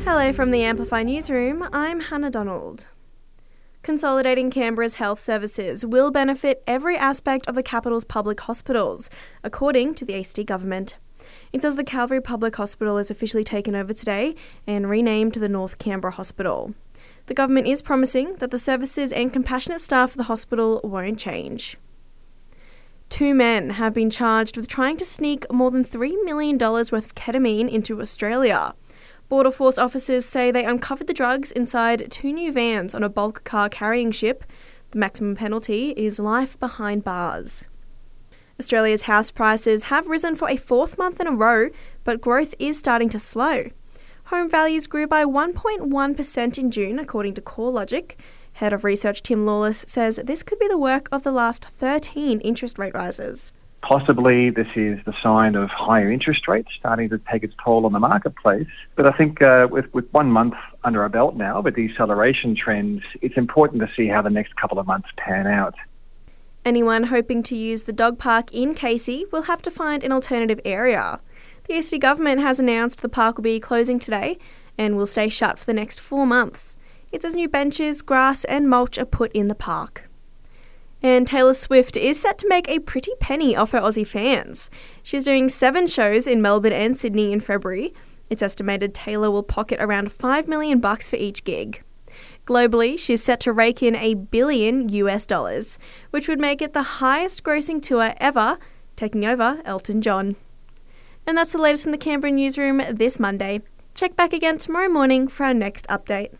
Hello from the Amplify Newsroom. I'm Hannah Donald. Consolidating Canberra's health services will benefit every aspect of the capital's public hospitals, according to the ACT government. It says the Calvary Public Hospital is officially taken over today and renamed the North Canberra Hospital. The government is promising that the services and compassionate staff of the hospital won't change. Two men have been charged with trying to sneak more than $3 million worth of ketamine into Australia. Border Force officers say they uncovered the drugs inside two new vans on a bulk car carrying ship. The maximum penalty is life behind bars. Australia's house prices have risen for a fourth month in a row, but growth is starting to slow. Home values grew by 1.1% in June, according to CoreLogic. Head of Research Tim Lawless says this could be the work of the last 13 interest rate rises. Possibly this is the sign of higher interest rates starting to take its toll on the marketplace. But I think uh, with, with one month under our belt now, with deceleration trends, it's important to see how the next couple of months pan out. Anyone hoping to use the dog park in Casey will have to find an alternative area. The ACT government has announced the park will be closing today and will stay shut for the next four months. It says new benches, grass, and mulch are put in the park. And Taylor Swift is set to make a pretty penny off her Aussie fans. She's doing seven shows in Melbourne and Sydney in February. It's estimated Taylor will pocket around 5 million bucks for each gig. Globally, she's set to rake in a billion US dollars, which would make it the highest grossing tour ever, taking over Elton John. And that's the latest from the Canberra newsroom this Monday. Check back again tomorrow morning for our next update.